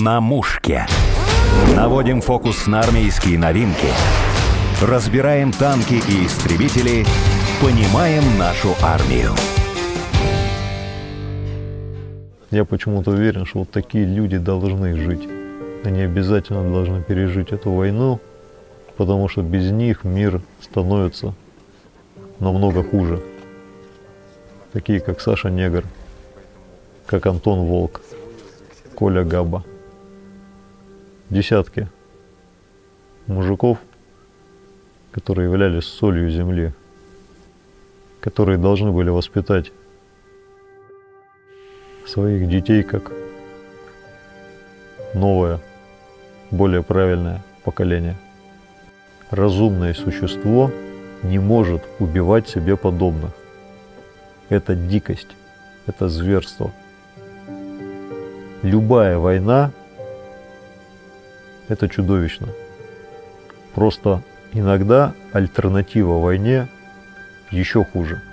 На мушке. Наводим фокус на армейские новинки. Разбираем танки и истребители. Понимаем нашу армию. Я почему-то уверен, что вот такие люди должны жить. Они обязательно должны пережить эту войну, потому что без них мир становится намного хуже. Такие, как Саша Негр, как Антон Волк, Коля Габа. Десятки мужиков, которые являлись солью земли, которые должны были воспитать своих детей как новое, более правильное поколение. Разумное существо не может убивать себе подобных. Это дикость, это зверство. Любая война – это чудовищно. Просто иногда альтернатива войне еще хуже –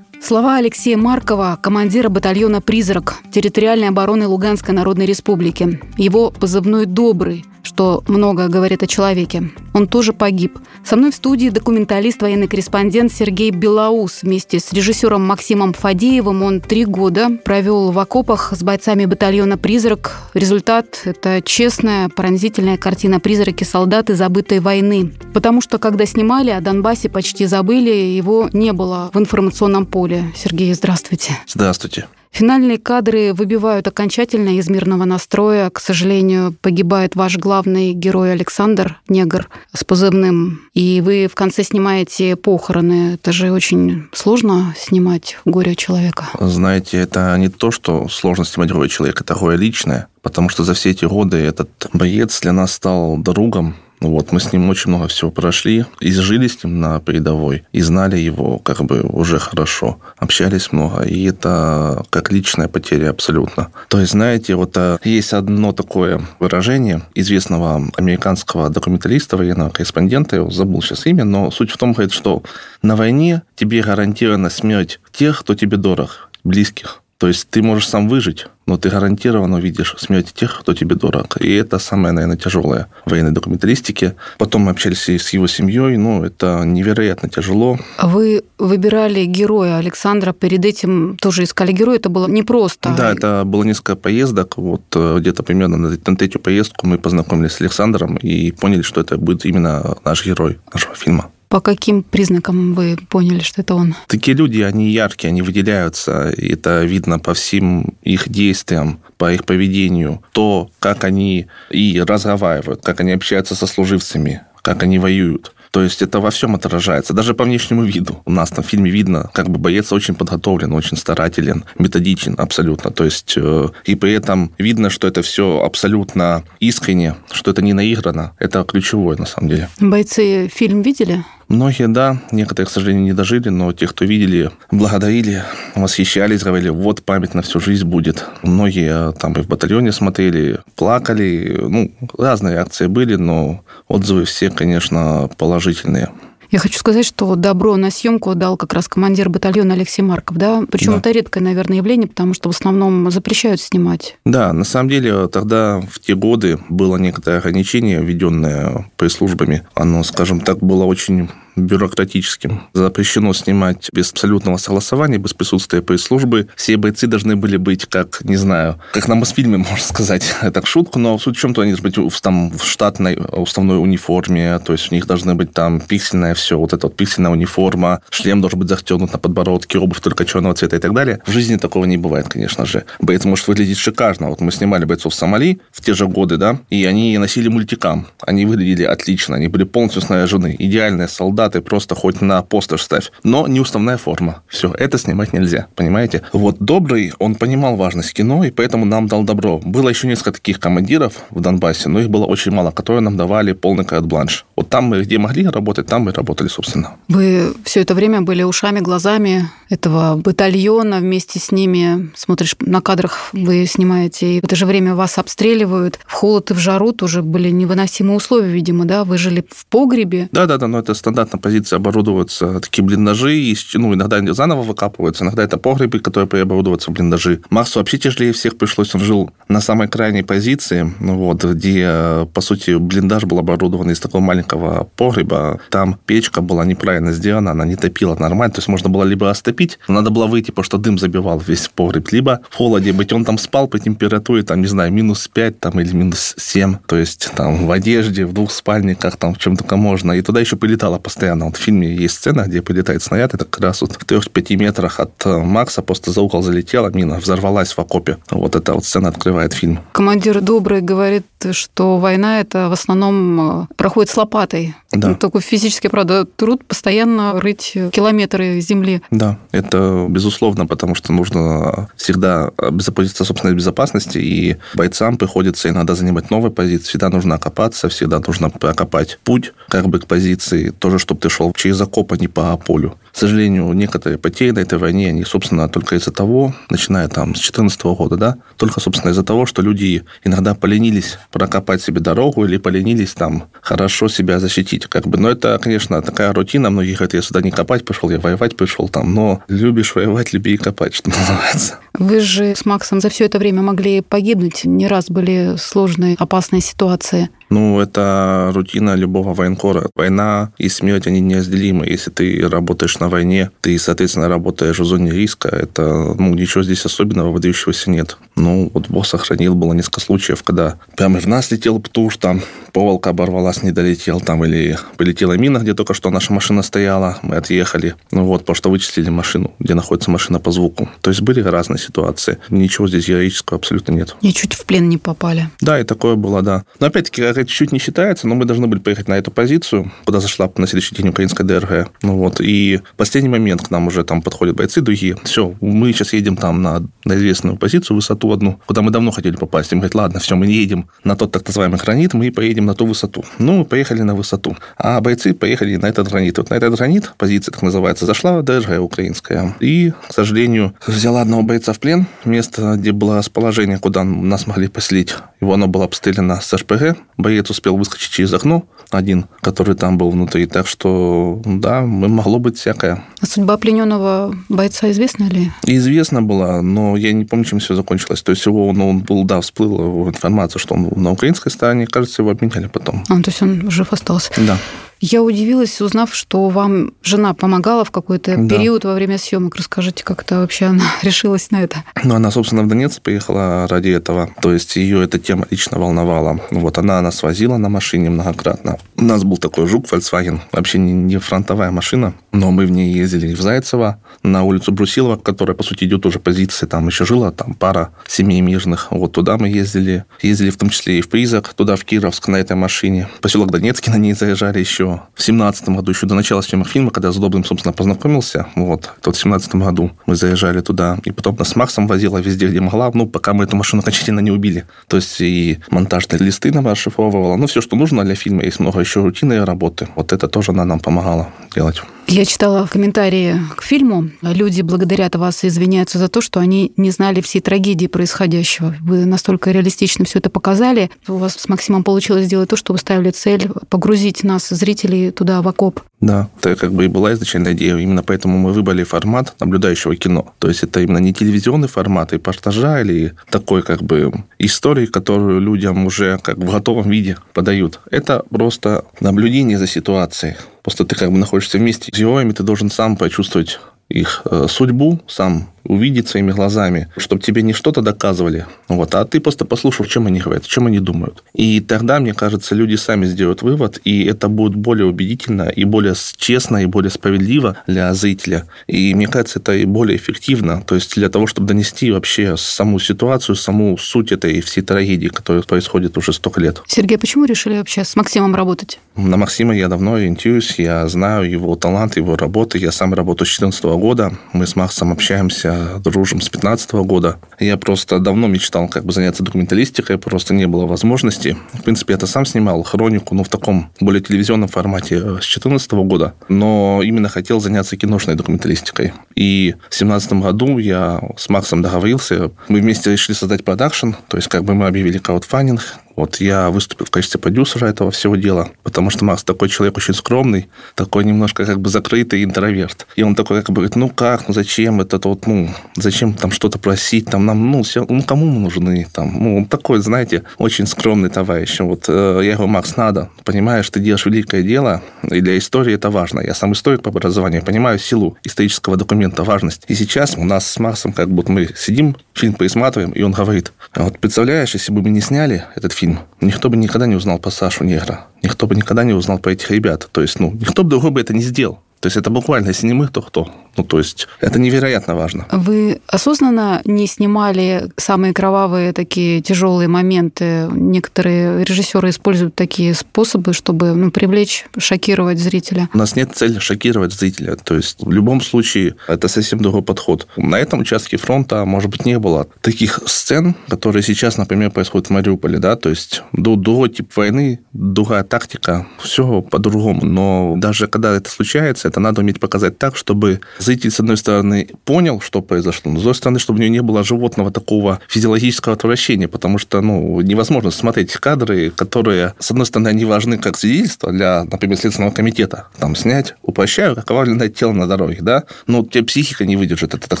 Слова Алексея Маркова, командира батальона «Призрак» территориальной обороны Луганской Народной Республики. Его позывной «Добрый», что много говорит о человеке. Он тоже погиб. Со мной в студии документалист, военный корреспондент Сергей Белоус. Вместе с режиссером Максимом Фадеевым он три года провел в окопах с бойцами батальона «Призрак». Результат – это честная, пронзительная картина «Призраки солдаты забытой войны». Потому что, когда снимали, о Донбассе почти забыли, его не было в информационном поле. Сергей, здравствуйте. Здравствуйте. Финальные кадры выбивают окончательно из мирного настроя. К сожалению, погибает ваш главный герой Александр Негр с позывным. И вы в конце снимаете похороны. Это же очень сложно снимать горе человека. Знаете, это не то, что сложно снимать горе человека, это горе личное. Потому что за все эти годы этот боец для нас стал другом, вот, мы с ним очень много всего прошли, и жили с ним на передовой, и знали его как бы уже хорошо, общались много, и это как личная потеря абсолютно. То есть, знаете, вот а, есть одно такое выражение известного американского документалиста, военного корреспондента, я забыл сейчас имя, но суть в том, говорит, что на войне тебе гарантирована смерть тех, кто тебе дорог, близких. То есть ты можешь сам выжить, но ты гарантированно увидишь смерть тех, кто тебе дорог. И это самое, наверное, тяжелое в военной документалистике. Потом мы общались с его семьей, ну, это невероятно тяжело. Вы выбирали героя Александра, перед этим тоже искали героя, это было непросто. Да, это было несколько поездок, вот э, где-то примерно на, на третью поездку мы познакомились с Александром и поняли, что это будет именно наш герой нашего фильма. По каким признакам вы поняли, что это он? Такие люди, они яркие, они выделяются. Это видно по всем их действиям, по их поведению. То, как они и разговаривают, как они общаются со служивцами, как они воюют. То есть это во всем отражается, даже по внешнему виду. У нас там в фильме видно, как бы боец очень подготовлен, очень старателен, методичен абсолютно. То есть э, и при этом видно, что это все абсолютно искренне, что это не наиграно. Это ключевое на самом деле. Бойцы фильм видели? Многие, да, некоторые, к сожалению, не дожили, но те, кто видели, благодарили, восхищались, говорили, вот память на всю жизнь будет. Многие там и в батальоне смотрели, плакали, ну, разные реакции были, но отзывы все, конечно, положительные. Я хочу сказать, что добро на съемку дал как раз командир батальона Алексей Марков, да? Причем да. это редкое, наверное, явление, потому что в основном запрещают снимать. Да, на самом деле тогда в те годы было некоторое ограничение, введенное пресс-службами. Оно, скажем так, было очень бюрократическим. Запрещено снимать без абсолютного согласования, без присутствия пресс-службы. Все бойцы должны были быть как, не знаю, как на Мосфильме, можно сказать, это к шутку, но суть в чем-то они должны быть в, там, в штатной уставной униформе, то есть у них должны быть там пиксельное все, вот эта вот пиксельная униформа, шлем должен быть застегнут на подбородке, обувь только черного цвета и так далее. В жизни такого не бывает, конечно же. Боец может выглядеть шикарно. Вот мы снимали бойцов Сомали в те же годы, да, и они носили мультикам. Они выглядели отлично, они были полностью снаряжены. Идеальные солдаты, ты просто хоть на постер ставь. Но не уставная форма. Все, это снимать нельзя, понимаете? Вот Добрый, он понимал важность кино, и поэтому нам дал добро. Было еще несколько таких командиров в Донбассе, но их было очень мало, которые нам давали полный карт-бланш. Вот там мы, где могли работать, там мы работали, собственно. Вы все это время были ушами, глазами этого батальона, вместе с ними смотришь на кадрах, вы снимаете, и в это же время вас обстреливают. В холод и в жару тоже были невыносимые условия, видимо, да? Вы жили в погребе. Да-да-да, но это стандартно на позиции оборудуются такие блиндажи, и, ну, иногда заново выкапываются, иногда это погребы, которые переоборудуются в блиндажи. Максу вообще тяжелее всех пришлось, он жил на самой крайней позиции, вот, где, по сути, блиндаж был оборудован из такого маленького погреба, там печка была неправильно сделана, она не топила нормально, то есть можно было либо остопить, надо было выйти, потому что дым забивал весь погреб, либо в холоде быть, он там спал по температуре, там, не знаю, минус 5 там, или минус 7, то есть там в одежде, в двух спальниках, там в чем только можно, и туда еще прилетало постоянно. Вот в фильме есть сцена, где прилетает снаряд, это как раз вот в 3-5 метрах от э, Макса просто за угол залетела мина, взорвалась в окопе. Вот эта вот сцена открывает фильм. Командир Добрый говорит, что война это в основном э, проходит с лопатой. Да. Ну, такой физический, правда, труд постоянно рыть километры земли. Да, это безусловно, потому что нужно всегда позиция собственной безопасности, и бойцам приходится иногда занимать новые позиции. Всегда нужно окопаться, всегда нужно прокопать путь как бы к позиции, тоже, чтобы ты шел через окоп, а не по полю. К сожалению, некоторые потери на этой войне, они, собственно, только из-за того, начиная там с 2014 года, да, только, собственно, из-за того, что люди иногда поленились прокопать себе дорогу или поленились там хорошо себя защитить, как бы. Но это, конечно, такая рутина. Многие говорят, я сюда не копать пришел, я воевать пришел там. Но любишь воевать, люби и копать, что называется. Вы же с Максом за все это время могли погибнуть. Не раз были сложные, опасные ситуации. Ну, это рутина любого военкора. Война и смерть, они неразделимы. Если ты работаешь на войне, ты, соответственно, работаешь в зоне риска. Это, ну, ничего здесь особенного, выдающегося нет. Ну, вот Бог сохранил, было несколько случаев, когда прямо в нас летел птуш, там проволока оборвалась, не долетел, там, или полетела мина, где только что наша машина стояла, мы отъехали. Ну, вот, потому что вычислили машину, где находится машина по звуку. То есть были разные ситуации. Ничего здесь героического абсолютно нет. И чуть в плен не попали. Да, и такое было, да. Но опять-таки, это чуть не считается, но мы должны были поехать на эту позицию, куда зашла на следующий день украинская ДРГ. Ну вот, и последний момент к нам уже там подходят бойцы другие. Все, мы сейчас едем там на, на известную позицию, высоту одну, куда мы давно хотели попасть. Им говорят, ладно, все, мы не едем на тот так называемый гранит, мы поедем на ту высоту. Ну, мы поехали на высоту. А бойцы поехали на этот гранит. Вот на этот гранит, позиция так называется, зашла ДРГ украинская. И, к сожалению, взяла одного бойца в плен. Место, где было расположение, куда нас могли поселить. Его оно было обстреляно с РПГ. Боец успел выскочить через окно, один, который там был внутри. Так что, да, могло быть всякое. А судьба плененного бойца известна ли? Известна была, но я не помню, чем все закончилось. То есть его, ну, он был, да, всплыла информация, что он на украинской стороне, кажется, его обменяли потом. А, то есть он жив остался? Да. Я удивилась, узнав, что вам жена помогала в какой-то да. период во время съемок. Расскажите, как это вообще она решилась на это? Ну, она, собственно, в Донецк поехала ради этого. То есть ее эта тема лично волновала. Вот она нас возила на машине многократно. У нас был такой жук Volkswagen, вообще не фронтовая машина, но мы в ней ездили в Зайцево, на улицу Брусилова, которая, по сути, идет уже позиции, там еще жила там пара семей мирных. Вот туда мы ездили. Ездили в том числе и в Призрак, туда, в Кировск на этой машине. Поселок Донецкий на ней заезжали еще в семнадцатом году, еще до начала съемок фильма, когда я с Добрым, собственно, познакомился, вот, то в семнадцатом году мы заезжали туда, и потом нас с Максом возила везде, где могла, ну, пока мы эту машину окончательно не убили. То есть и монтажные листы нам расшифровывала, ну, все, что нужно для фильма, есть много еще рутинной работы. Вот это тоже она нам помогала делать. Я читала в комментарии к фильму. Люди благодарят вас и извиняются за то, что они не знали всей трагедии происходящего. Вы настолько реалистично все это показали. У вас с Максимом получилось сделать то, что вы ставили цель погрузить нас, зрителей, туда в окоп. Да, это как бы и была изначальная идея. Именно поэтому мы выбрали формат наблюдающего кино. То есть это именно не телевизионный формат и репортажа или такой как бы истории, которую людям уже как в готовом виде подают. Это просто наблюдение за ситуацией. Просто ты как бы находишься вместе с героями, ты должен сам почувствовать их э, судьбу, сам увидеть своими глазами, чтобы тебе не что-то доказывали, вот, а ты просто послушал, чем они говорят, чем они думают. И тогда, мне кажется, люди сами сделают вывод, и это будет более убедительно, и более честно, и более справедливо для зрителя. И мне кажется, это и более эффективно, то есть для того, чтобы донести вообще саму ситуацию, саму суть этой всей трагедии, которая происходит уже столько лет. Сергей, почему решили вообще с Максимом работать? На Максима я давно ориентируюсь, я знаю его талант, его работы, я сам работаю с 2014 года, мы с Максом общаемся дружим с 15 года. Я просто давно мечтал как бы заняться документалистикой, просто не было возможности. В принципе, я это сам снимал, хронику, но в таком более телевизионном формате э, с 14 года. Но именно хотел заняться киношной документалистикой. И в 17 году я с Максом договорился. Мы вместе решили создать продакшн, то есть как бы мы объявили краудфандинг, Вот я выступил в качестве продюсера этого всего дела, потому что Макс такой человек очень скромный, такой немножко как бы закрытый интроверт. И он такой как бы говорит, ну как, ну зачем это вот, ну, зачем там что-то просить, там нам, ну, все, ну кому мы нужны, там, ну, он такой, знаете, очень скромный товарищ. Вот э, я говорю, Макс, надо, понимаешь, ты делаешь великое дело, и для истории это важно. Я сам историк по образованию, понимаю силу исторического документа, важность. И сейчас у нас с Максом как будто мы сидим, фильм пересматриваем, и он говорит, а вот представляешь, если бы мы не сняли этот фильм, никто бы никогда не узнал по Сашу Негра, никто бы никогда не узнал по этих ребят. То есть, ну, никто бы другой бы это не сделал. То есть это буквально, если не мы, то кто? Ну, то есть это невероятно важно. Вы осознанно не снимали самые кровавые такие тяжелые моменты? Некоторые режиссеры используют такие способы, чтобы ну, привлечь, шокировать зрителя. У нас нет цели шокировать зрителя. То есть в любом случае это совсем другой подход. На этом участке фронта, может быть, не было таких сцен, которые сейчас, например, происходят в Мариуполе. Да? То есть до, до тип войны, другая тактика, все по-другому. Но даже когда это случается, это надо уметь показать так, чтобы зритель, с одной стороны, понял, что произошло, но с другой стороны, чтобы у него не было животного такого физиологического отвращения, потому что ну, невозможно смотреть кадры, которые, с одной стороны, они важны как свидетельство для, например, Следственного комитета. Там снять, упрощаю, как окровавленное тело на дороге, да? Но тебе психика не выдержит это так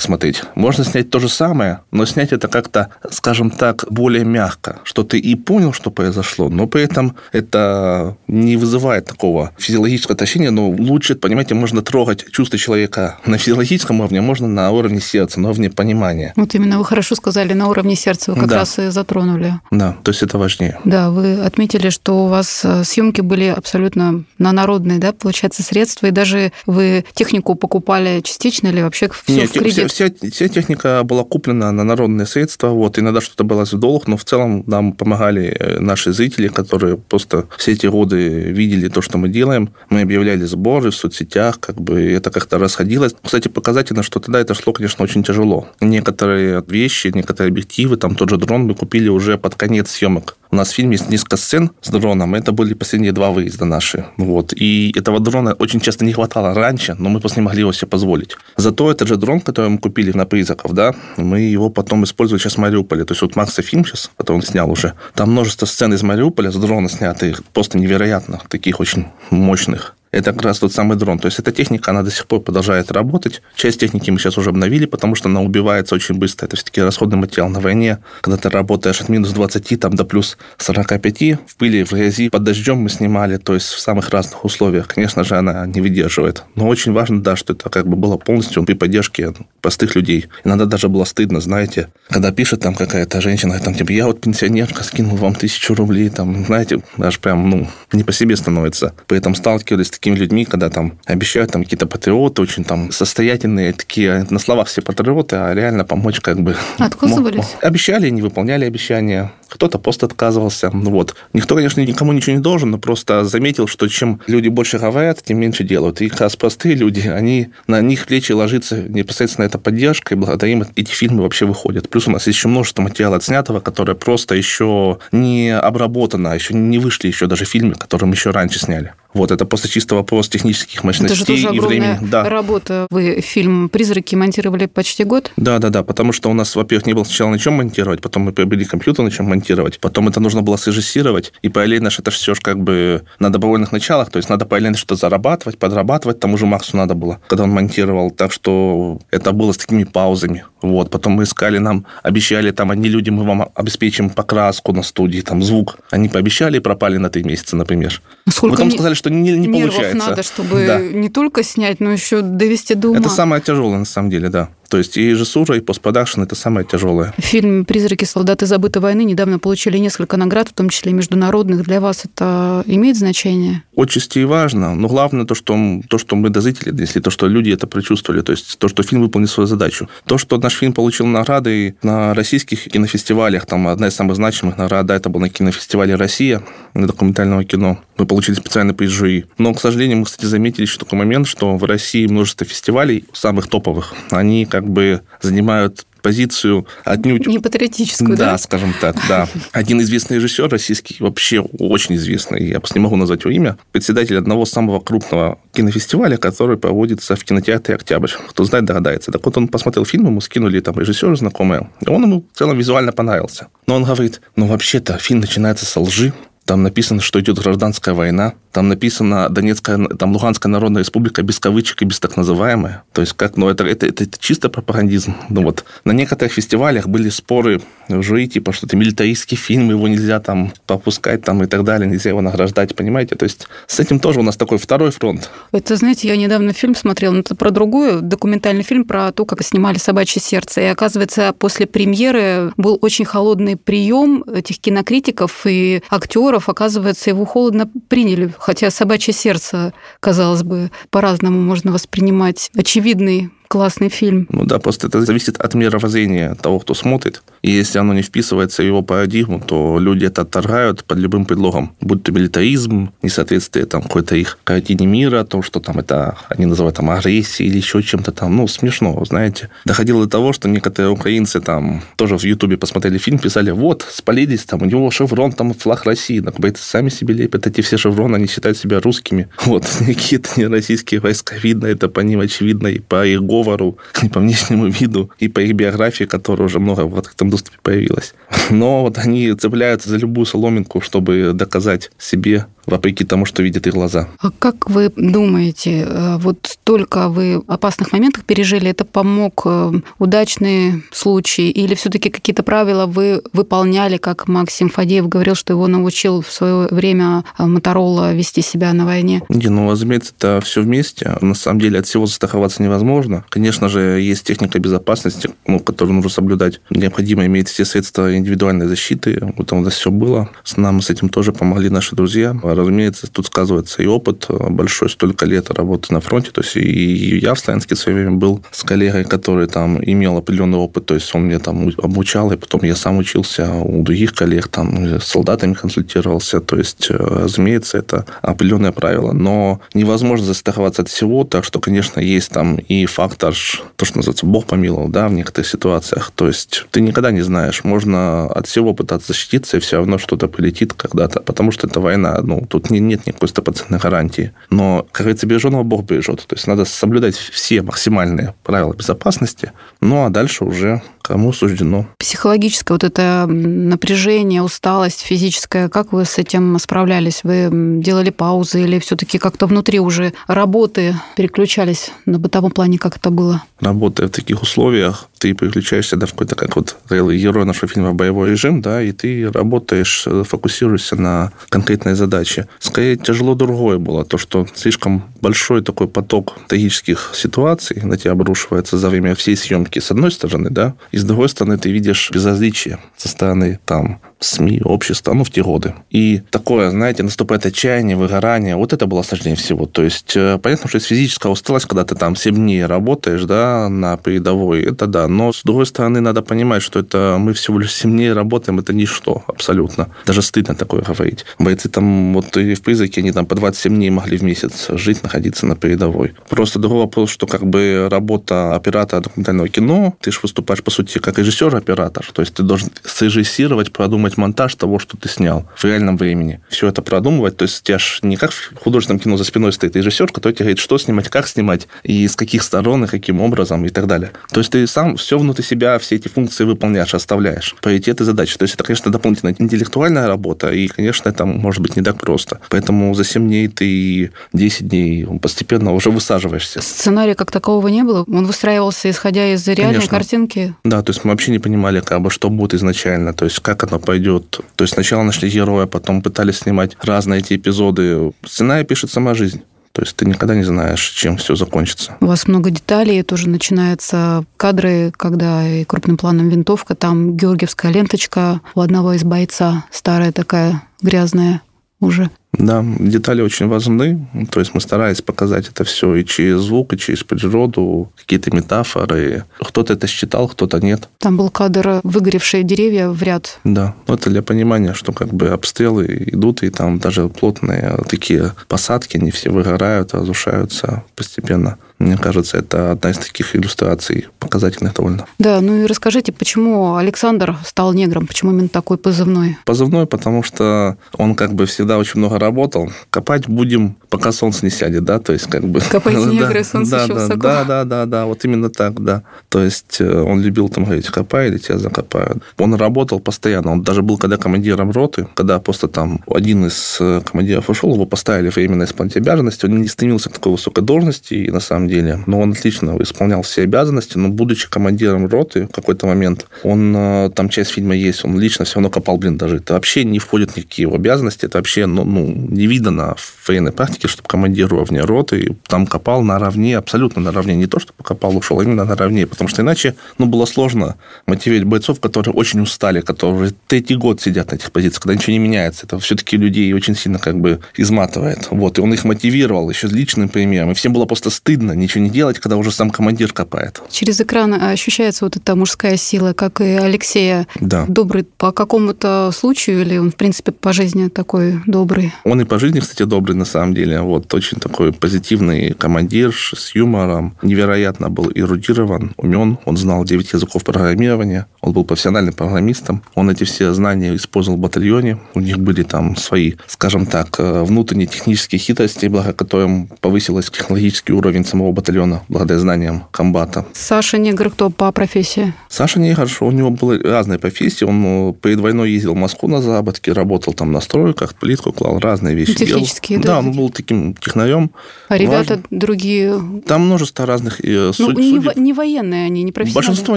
смотреть. Можно снять то же самое, но снять это как-то, скажем так, более мягко, что ты и понял, что произошло, но при этом это не вызывает такого физиологического отвращения, но лучше, понимаете, можно трогать чувства человека на физиологическом уровне, можно на уровне сердца, на уровне понимания. Вот именно вы хорошо сказали, на уровне сердца вы как да. раз и затронули. Да, то есть это важнее. Да, вы отметили, что у вас э, съемки были абсолютно на народные, да, получается, средства, и даже вы технику покупали частично или вообще все Нет, в кредит? Вся, вся, вся техника была куплена на народные средства, вот, иногда что-то было в долг, но в целом нам помогали э, наши зрители, которые просто все эти годы видели то, что мы делаем. Мы объявляли сборы в соцсетях, как бы это как-то расходилось. Кстати, показательно, что тогда это шло, конечно, очень тяжело. Некоторые вещи, некоторые объективы, там тот же дрон мы купили уже под конец съемок. У нас в фильме есть несколько сцен с дроном, это были последние два выезда наши. Вот. И этого дрона очень часто не хватало раньше, но мы просто не могли его себе позволить. Зато этот же дрон, который мы купили на призраков, да, мы его потом использовали сейчас в Мариуполе. То есть вот Макса фильм сейчас, который он снял уже, там множество сцен из Мариуполя с дрона снятых, просто невероятно, таких очень мощных. Это как раз тот самый дрон. То есть эта техника, она до сих пор продолжает работать. Часть техники мы сейчас уже обновили, потому что она убивается очень быстро. Это все-таки расходный материал на войне. Когда ты работаешь от минус 20 там, до плюс 45, в пыли, в грязи, под дождем мы снимали, то есть в самых разных условиях. Конечно же, она не выдерживает. Но очень важно, да, что это как бы было полностью при поддержке простых людей. Иногда даже было стыдно, знаете, когда пишет там какая-то женщина, там, типа, я вот пенсионерка, скинул вам тысячу рублей, там, знаете, даже прям, ну, не по себе становится. При этом сталкивались с такими людьми, когда там обещают там какие-то патриоты, очень там состоятельные, такие на словах все патриоты, а реально помочь как бы... Отказывались? Обещали, не выполняли обещания. Кто-то просто отказывался. Ну вот. Никто, конечно, никому ничего не должен, но просто заметил, что чем люди больше говорят, тем меньше делают. И как раз простые люди, они, на них плечи ложится непосредственно эта поддержка, и благодаря им эти фильмы вообще выходят. Плюс у нас есть еще множество материала отснятого, которое просто еще не обработано, еще не вышли еще даже фильмы, которые мы еще раньше сняли. Вот, это просто чисто вопрос технических мощностей это же тоже и времени. Да. работа. Вы фильм «Призраки» монтировали почти год? Да, да, да, потому что у нас, во-первых, не было сначала на чем монтировать, потом мы приобрели компьютер, на чем монтировать, потом это нужно было срежиссировать, и параллельно это все же как бы на добровольных началах, то есть надо параллельно что-то зарабатывать, подрабатывать, тому же Максу надо было, когда он монтировал, так что это было с такими паузами. Вот, потом мы искали, нам обещали, там, одни люди, мы вам обеспечим покраску на студии, там, звук. Они пообещали и пропали на три месяца, например. Сколько Потом сказали, что не, не получается. надо, чтобы да. не только снять, но еще довести до ума. Это самое тяжелое, на самом деле, да. То есть и режиссура, и постпродакшн – это самое тяжелое. Фильм «Призраки солдаты забытой войны» недавно получили несколько наград, в том числе международных. Для вас это имеет значение? Отчасти и важно, но главное то, что, то, что мы до зрителей донесли, то, что люди это прочувствовали, то есть то, что фильм выполнил свою задачу. То, что наш фильм получил награды на российских кинофестивалях, там одна из самых значимых наград, да, это был на кинофестивале «Россия» на документального кино. Мы получили специальный приз жюри. Но, к сожалению, мы, кстати, заметили еще такой момент, что в России множество фестивалей, самых топовых, они как бы занимают позицию отнюдь... Не патриотическую, да? Да, скажем так, да. Один известный режиссер российский, вообще очень известный, я просто не могу назвать его имя, председатель одного самого крупного кинофестиваля, который проводится в кинотеатре «Октябрь». Кто знает, догадается. Так вот, он посмотрел фильм, ему скинули там режиссеры знакомые, и он ему в целом визуально понравился. Но он говорит, ну вообще-то фильм начинается со лжи, там написано, что идет гражданская война. Там написано Донецкая, там Луганская Народная Республика без кавычек и без так называемая. То есть как, ну это, это, это, это чисто пропагандизм. Ну вот на некоторых фестивалях были споры в жюри, типа, что это милитаристский фильм, его нельзя там попускать там и так далее, нельзя его награждать, понимаете? То есть с этим тоже у нас такой второй фронт. Это, знаете, я недавно фильм смотрела, но это про другую, документальный фильм про то, как снимали «Собачье сердце». И оказывается, после премьеры был очень холодный прием этих кинокритиков и актеров, актеров, оказывается, его холодно приняли. Хотя собачье сердце, казалось бы, по-разному можно воспринимать. Очевидный классный фильм. Ну да, просто это зависит от мировоззрения того, кто смотрит. И если оно не вписывается в его парадигму, то люди это отторгают под любым предлогом. Будь то милитаризм, несоответствие там какой-то их картине мира, то, что там это они называют там агрессией или еще чем-то там. Ну, смешно, знаете. Доходило до того, что некоторые украинцы там тоже в Ютубе посмотрели фильм, писали, вот, спалились, там, у него шеврон, там флаг России. Так бы это сами себе лепят эти все шевроны, они считают себя русскими. Вот, какие-то не российские войска, видно это по ним, очевидно, и по их говору, и по внешнему виду, и по их биографии, которая уже много в открытом доступе появилась. Но вот они цепляются за любую соломинку, чтобы доказать себе вопреки тому, что видят их глаза. А как вы думаете, э, вот столько вы опасных моментов пережили, это помог э, удачный случай или все-таки какие-то правила вы выполняли, как Максим Фадеев говорил, что его научил в свое время э, Моторола вести себя на войне? Не, ну, разумеется, это все вместе. На самом деле от всего застраховаться невозможно. Конечно же, есть техника безопасности, ну, которую нужно соблюдать. Необходимо иметь все средства индивидуальной защиты. Вот у нас все было. С нами с этим тоже помогли наши друзья разумеется, тут сказывается и опыт э, большой, столько лет работы на фронте. То есть и я в Славянске в свое время был с коллегой, который там имел определенный опыт. То есть он мне там обучал, и потом я сам учился у других коллег, там с солдатами консультировался. То есть, э, разумеется, это определенное правило. Но невозможно застраховаться от всего, так что, конечно, есть там и фактор, то, что называется, Бог помиловал, да, в некоторых ситуациях. То есть ты никогда не знаешь, можно от всего пытаться защититься, и все равно что-то прилетит когда-то, потому что это война. Ну, тут не, нет никакой стопроцентной гарантии. Но, как говорится, береженного Бог бережет. То есть надо соблюдать все максимальные правила безопасности, ну а дальше уже кому суждено. Психологическое вот это напряжение, усталость физическая, как вы с этим справлялись? Вы делали паузы или все-таки как-то внутри уже работы переключались на бытовом плане, как это было? Работая в таких условиях, ты переключаешься да, в какой-то, как вот герой нашего фильма «Боевой режим», да, и ты работаешь, фокусируешься на конкретной задаче. Скорее, тяжело другое было, то, что слишком большой такой поток трагических ситуаций на тебя обрушивается за время всей съемки, с одной стороны, да, и с другой стороны ты видишь безразличие со стороны там СМИ, общества, ну, в те годы. И такое, знаете, наступает отчаяние, выгорание. Вот это было сложнее всего. То есть, э, понятно, что есть физическая усталость, когда ты там 7 дней работаешь, да, на передовой, это да. Но, с другой стороны, надо понимать, что это мы всего лишь 7 дней работаем, это ничто абсолютно. Даже стыдно такое говорить. Бойцы там, вот и в призраке, они там по 27 дней могли в месяц жить, находиться на передовой. Просто другой вопрос, что как бы работа оператора документального кино, ты же выступаешь, по сути, как режиссер-оператор. То есть, ты должен срежиссировать, продумать продумать монтаж того, что ты снял в реальном времени. Все это продумывать. То есть у тебя же не как в художественном кино за спиной стоит режиссер, который тебе говорит, что снимать, как снимать, и с каких сторон, и каким образом, и так далее. То есть ты сам все внутри себя, все эти функции выполняешь, оставляешь. Приоритеты задачи. То есть это, конечно, дополнительная интеллектуальная работа, и, конечно, это может быть не так просто. Поэтому за 7 дней ты 10 дней постепенно уже высаживаешься. Сценария как такового не было? Он выстраивался, исходя из реальной конечно. картинки? Да, то есть мы вообще не понимали, как бы, что будет изначально, то есть как оно пойдет. То есть сначала нашли героя, потом пытались снимать разные эти эпизоды. Сценарий пишет сама жизнь. То есть ты никогда не знаешь, чем все закончится. У вас много деталей, тоже начинаются кадры, когда и крупным планом винтовка, там георгиевская ленточка у одного из бойца, старая такая грязная уже. Да, детали очень важны. То есть мы старались показать это все и через звук, и через природу, какие-то метафоры. Кто-то это считал, кто-то нет. Там был кадр выгоревшие деревья в ряд. Да, ну, это для понимания, что как бы обстрелы идут, и там даже плотные такие посадки, они все выгорают, разрушаются постепенно. Мне кажется, это одна из таких иллюстраций, показательных довольно. Да, ну и расскажите, почему Александр стал негром, почему именно такой позывной? Позывной, потому что он как бы всегда очень много работал. Копать будем, пока солнце не сядет, да, то есть как бы... Копайте негры, солнце да, еще да, высоко. Да, да, да, да, вот именно так, да. То есть э, он любил там говорить, копай или тебя закопают. Он работал постоянно, он даже был когда командиром роты, когда просто там один из э, командиров ушел, его поставили временно исполнять обязанности, он не стремился к такой высокой должности, и на самом деле, но он отлично исполнял все обязанности, но будучи командиром роты в какой-то момент, он, э, там часть фильма есть, он лично все равно копал блиндажи. Это вообще не входит в никакие его обязанности, это вообще ну, ну, не видно в военной практике, чтобы командир вне роты там копал наравне, абсолютно наравне, не то, чтобы копал, ушел, а именно наравне, потому что иначе ну, было сложно мотивировать бойцов, которые очень устали, которые третий год сидят на этих позициях, когда ничего не меняется. Это все-таки людей очень сильно как бы изматывает. Вот, и он их мотивировал еще личным примером. И всем было просто стыдно ничего не делать, когда уже сам командир копает. Через экран ощущается вот эта мужская сила, как и Алексея. Да. Добрый по какому-то случаю или он, в принципе, по жизни такой добрый? Он и по жизни, кстати, добрый на самом деле. Вот, очень такой позитивный командир с юмором. Невероятно был эрудирован, умен. Он знал 9 языков программирования. Он был профессиональным программистом. Он эти все знания использовал в батальоне. У них были там свои, скажем так, э, внутренние технические хитрости, благодаря которым повысилась технологический уровень самого батальона, благодаря знаниям комбата. Саша Негр кто по профессии? Саша Негр, у него были разные профессии. Он э, перед войной ездил в Москву на заработки, работал там на стройках, плитку клал, разные вещи Технические, делал. да? Да, он был таким технарем. А ребята Важно. другие... Там множество разных э, Ну, суд- не, судеб. не военные они, не профессионалы. Большинство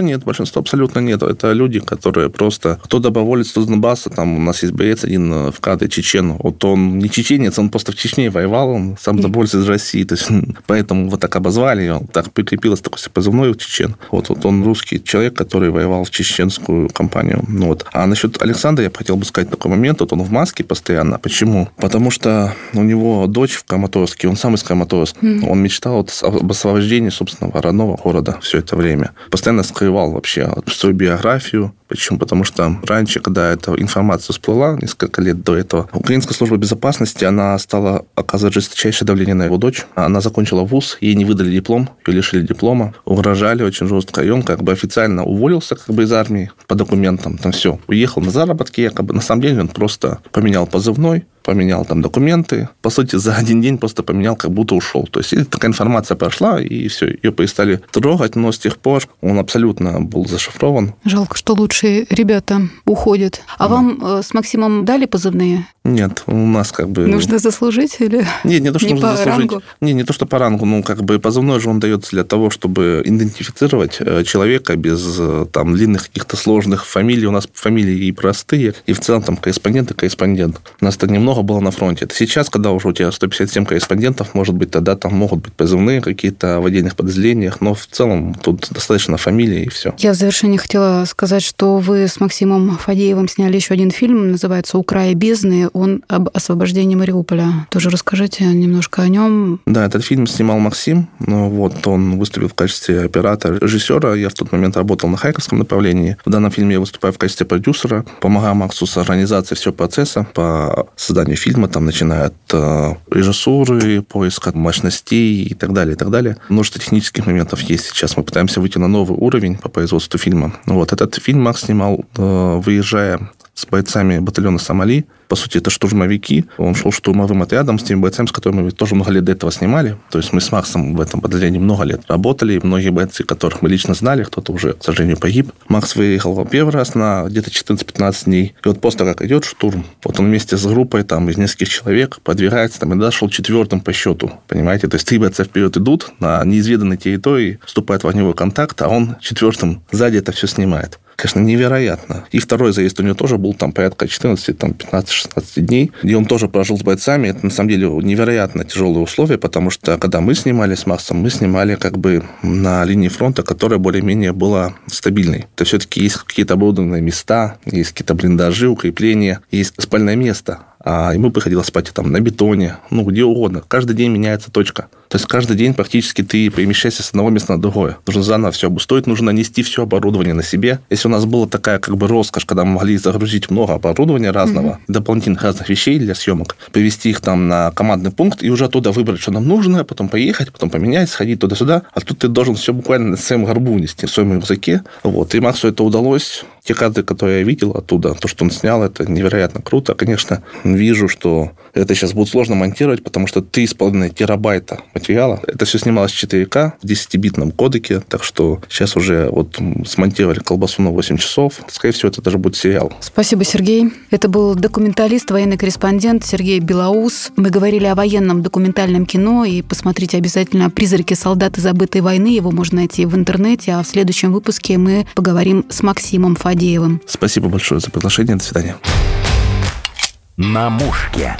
нет, большинство абсолютно нет. Это люди, которые просто... Кто доброволец, кто с Донбасса. Там у нас есть боец один э, в кадре чечен. Вот он не чеченец, он просто в Чечне воевал. Он сам доброволец из России. То есть, поэтому вот так обозвали. его. Так прикрепилось такой позывной чечен. Вот, вот он русский человек, который воевал в чеченскую компанию. Ну, вот. А насчет Александра я хотел бы сказать такой момент. Вот он в маске постоянно. Почему? Потому что у него дочь в Краматорске, он сам из Краматорска. Он мечтал вот об освобождении собственного родного города все это время. Постоянно скрывал вообще свою биографию. Почему? Потому что раньше, когда эта информация всплыла, несколько лет до этого, Украинская служба безопасности, она стала оказывать жесточайшее давление на его дочь. Она закончила вуз, ей не выдали диплом, ее лишили диплома, угрожали очень жестко. И он как бы официально уволился как бы из армии по документам, там все. Уехал на заработки якобы. На самом деле он просто поменял позывной, поменял там документы. По сути, за один день просто поменял, как будто ушел. То есть такая информация прошла, и все, ее перестали трогать, но с тех пор он абсолютно был зашифрован. Жалко, что лучшие ребята уходят. А вам э, с Максимом дали позывные? Нет, у нас как бы... Нужно заслужить или... Нет, не то, что Не нужно по заслужить. рангу? Не, не то, что по рангу, ну, как бы позывной же он дается для того, чтобы идентифицировать э, человека без э, там длинных каких-то сложных фамилий. У нас фамилии и простые, и в целом там корреспондент и корреспондент. У нас-то немного было на фронте. Это сейчас, когда уже у тебя 157 корреспондентов, может быть, тогда там могут быть позывные какие-то в отдельных подразделениях, но в целом тут достаточно фамилии и все. Я в завершение хотела сказать, что вы с Максимом Фадеевым сняли еще один фильм, называется «У края бездны». Он об освобождении Мариуполя. Тоже расскажите немножко о нем. Да, этот фильм снимал Максим. Ну, вот он выступил в качестве оператора, режиссера. Я в тот момент работал на Харьковском направлении. В данном фильме я выступаю в качестве продюсера. Помогаю Максу с организацией всего процесса по созданию фильма, там, начиная от э, режиссуры, поиска мощностей и так далее, и так далее. Множество технических моментов есть сейчас. Мы пытаемся выйти на новый уровень по производству фильма. Вот этот фильм Макс снимал, э, выезжая с бойцами батальона Сомали. По сути, это штурмовики. Он шел штурмовым отрядом с теми бойцами, с которыми мы тоже много лет до этого снимали. То есть мы с Максом в этом подразделении много лет работали. И многие бойцы, которых мы лично знали, кто-то уже, к сожалению, погиб. Макс выехал первый раз на где-то 14-15 дней. И вот после как идет штурм, вот он вместе с группой там, из нескольких человек подвигается, там, и дошел четвертым по счету. Понимаете? То есть три бойца вперед идут на неизведанной территории, вступают в огневой контакт, а он четвертым сзади это все снимает конечно, невероятно. И второй заезд у него тоже был там порядка 14, там 15-16 дней, где он тоже прожил с бойцами. Это, на самом деле, невероятно тяжелые условия, потому что, когда мы снимали с Максом, мы снимали как бы на линии фронта, которая более-менее была стабильной. То все-таки есть какие-то оборудованные места, есть какие-то блиндажи, укрепления, есть спальное место. А ему приходилось спать там на бетоне, ну, где угодно. Каждый день меняется точка. То есть каждый день практически ты перемещаешься с одного места на другое. Нужно заново все обустроить, нужно нести все оборудование на себе. Если у нас была такая как бы роскошь, когда мы могли загрузить много оборудования разного, mm-hmm. дополнительных разных вещей для съемок, привести их там на командный пункт и уже оттуда выбрать, что нам нужно, потом поехать, потом поменять, сходить туда-сюда. А тут ты должен все буквально на своем горбу нести, в своем рюкзаке. Вот. И Максу это удалось. Те кадры, которые я видел оттуда, то, что он снял, это невероятно круто. Конечно, вижу, что это сейчас будет сложно монтировать, потому что 3,5 терабайта материала. Это все снималось в 4К в 10-битном кодеке, так что сейчас уже вот смонтировали колбасу на 8 часов. Скорее всего, это даже будет сериал. Спасибо, Сергей. Это был документалист, военный корреспондент Сергей Белоус. Мы говорили о военном документальном кино, и посмотрите обязательно «Призраки солдаты забытой войны». Его можно найти в интернете, а в следующем выпуске мы поговорим с Максимом Фадеевым. Спасибо большое за приглашение. До свидания. На мушке.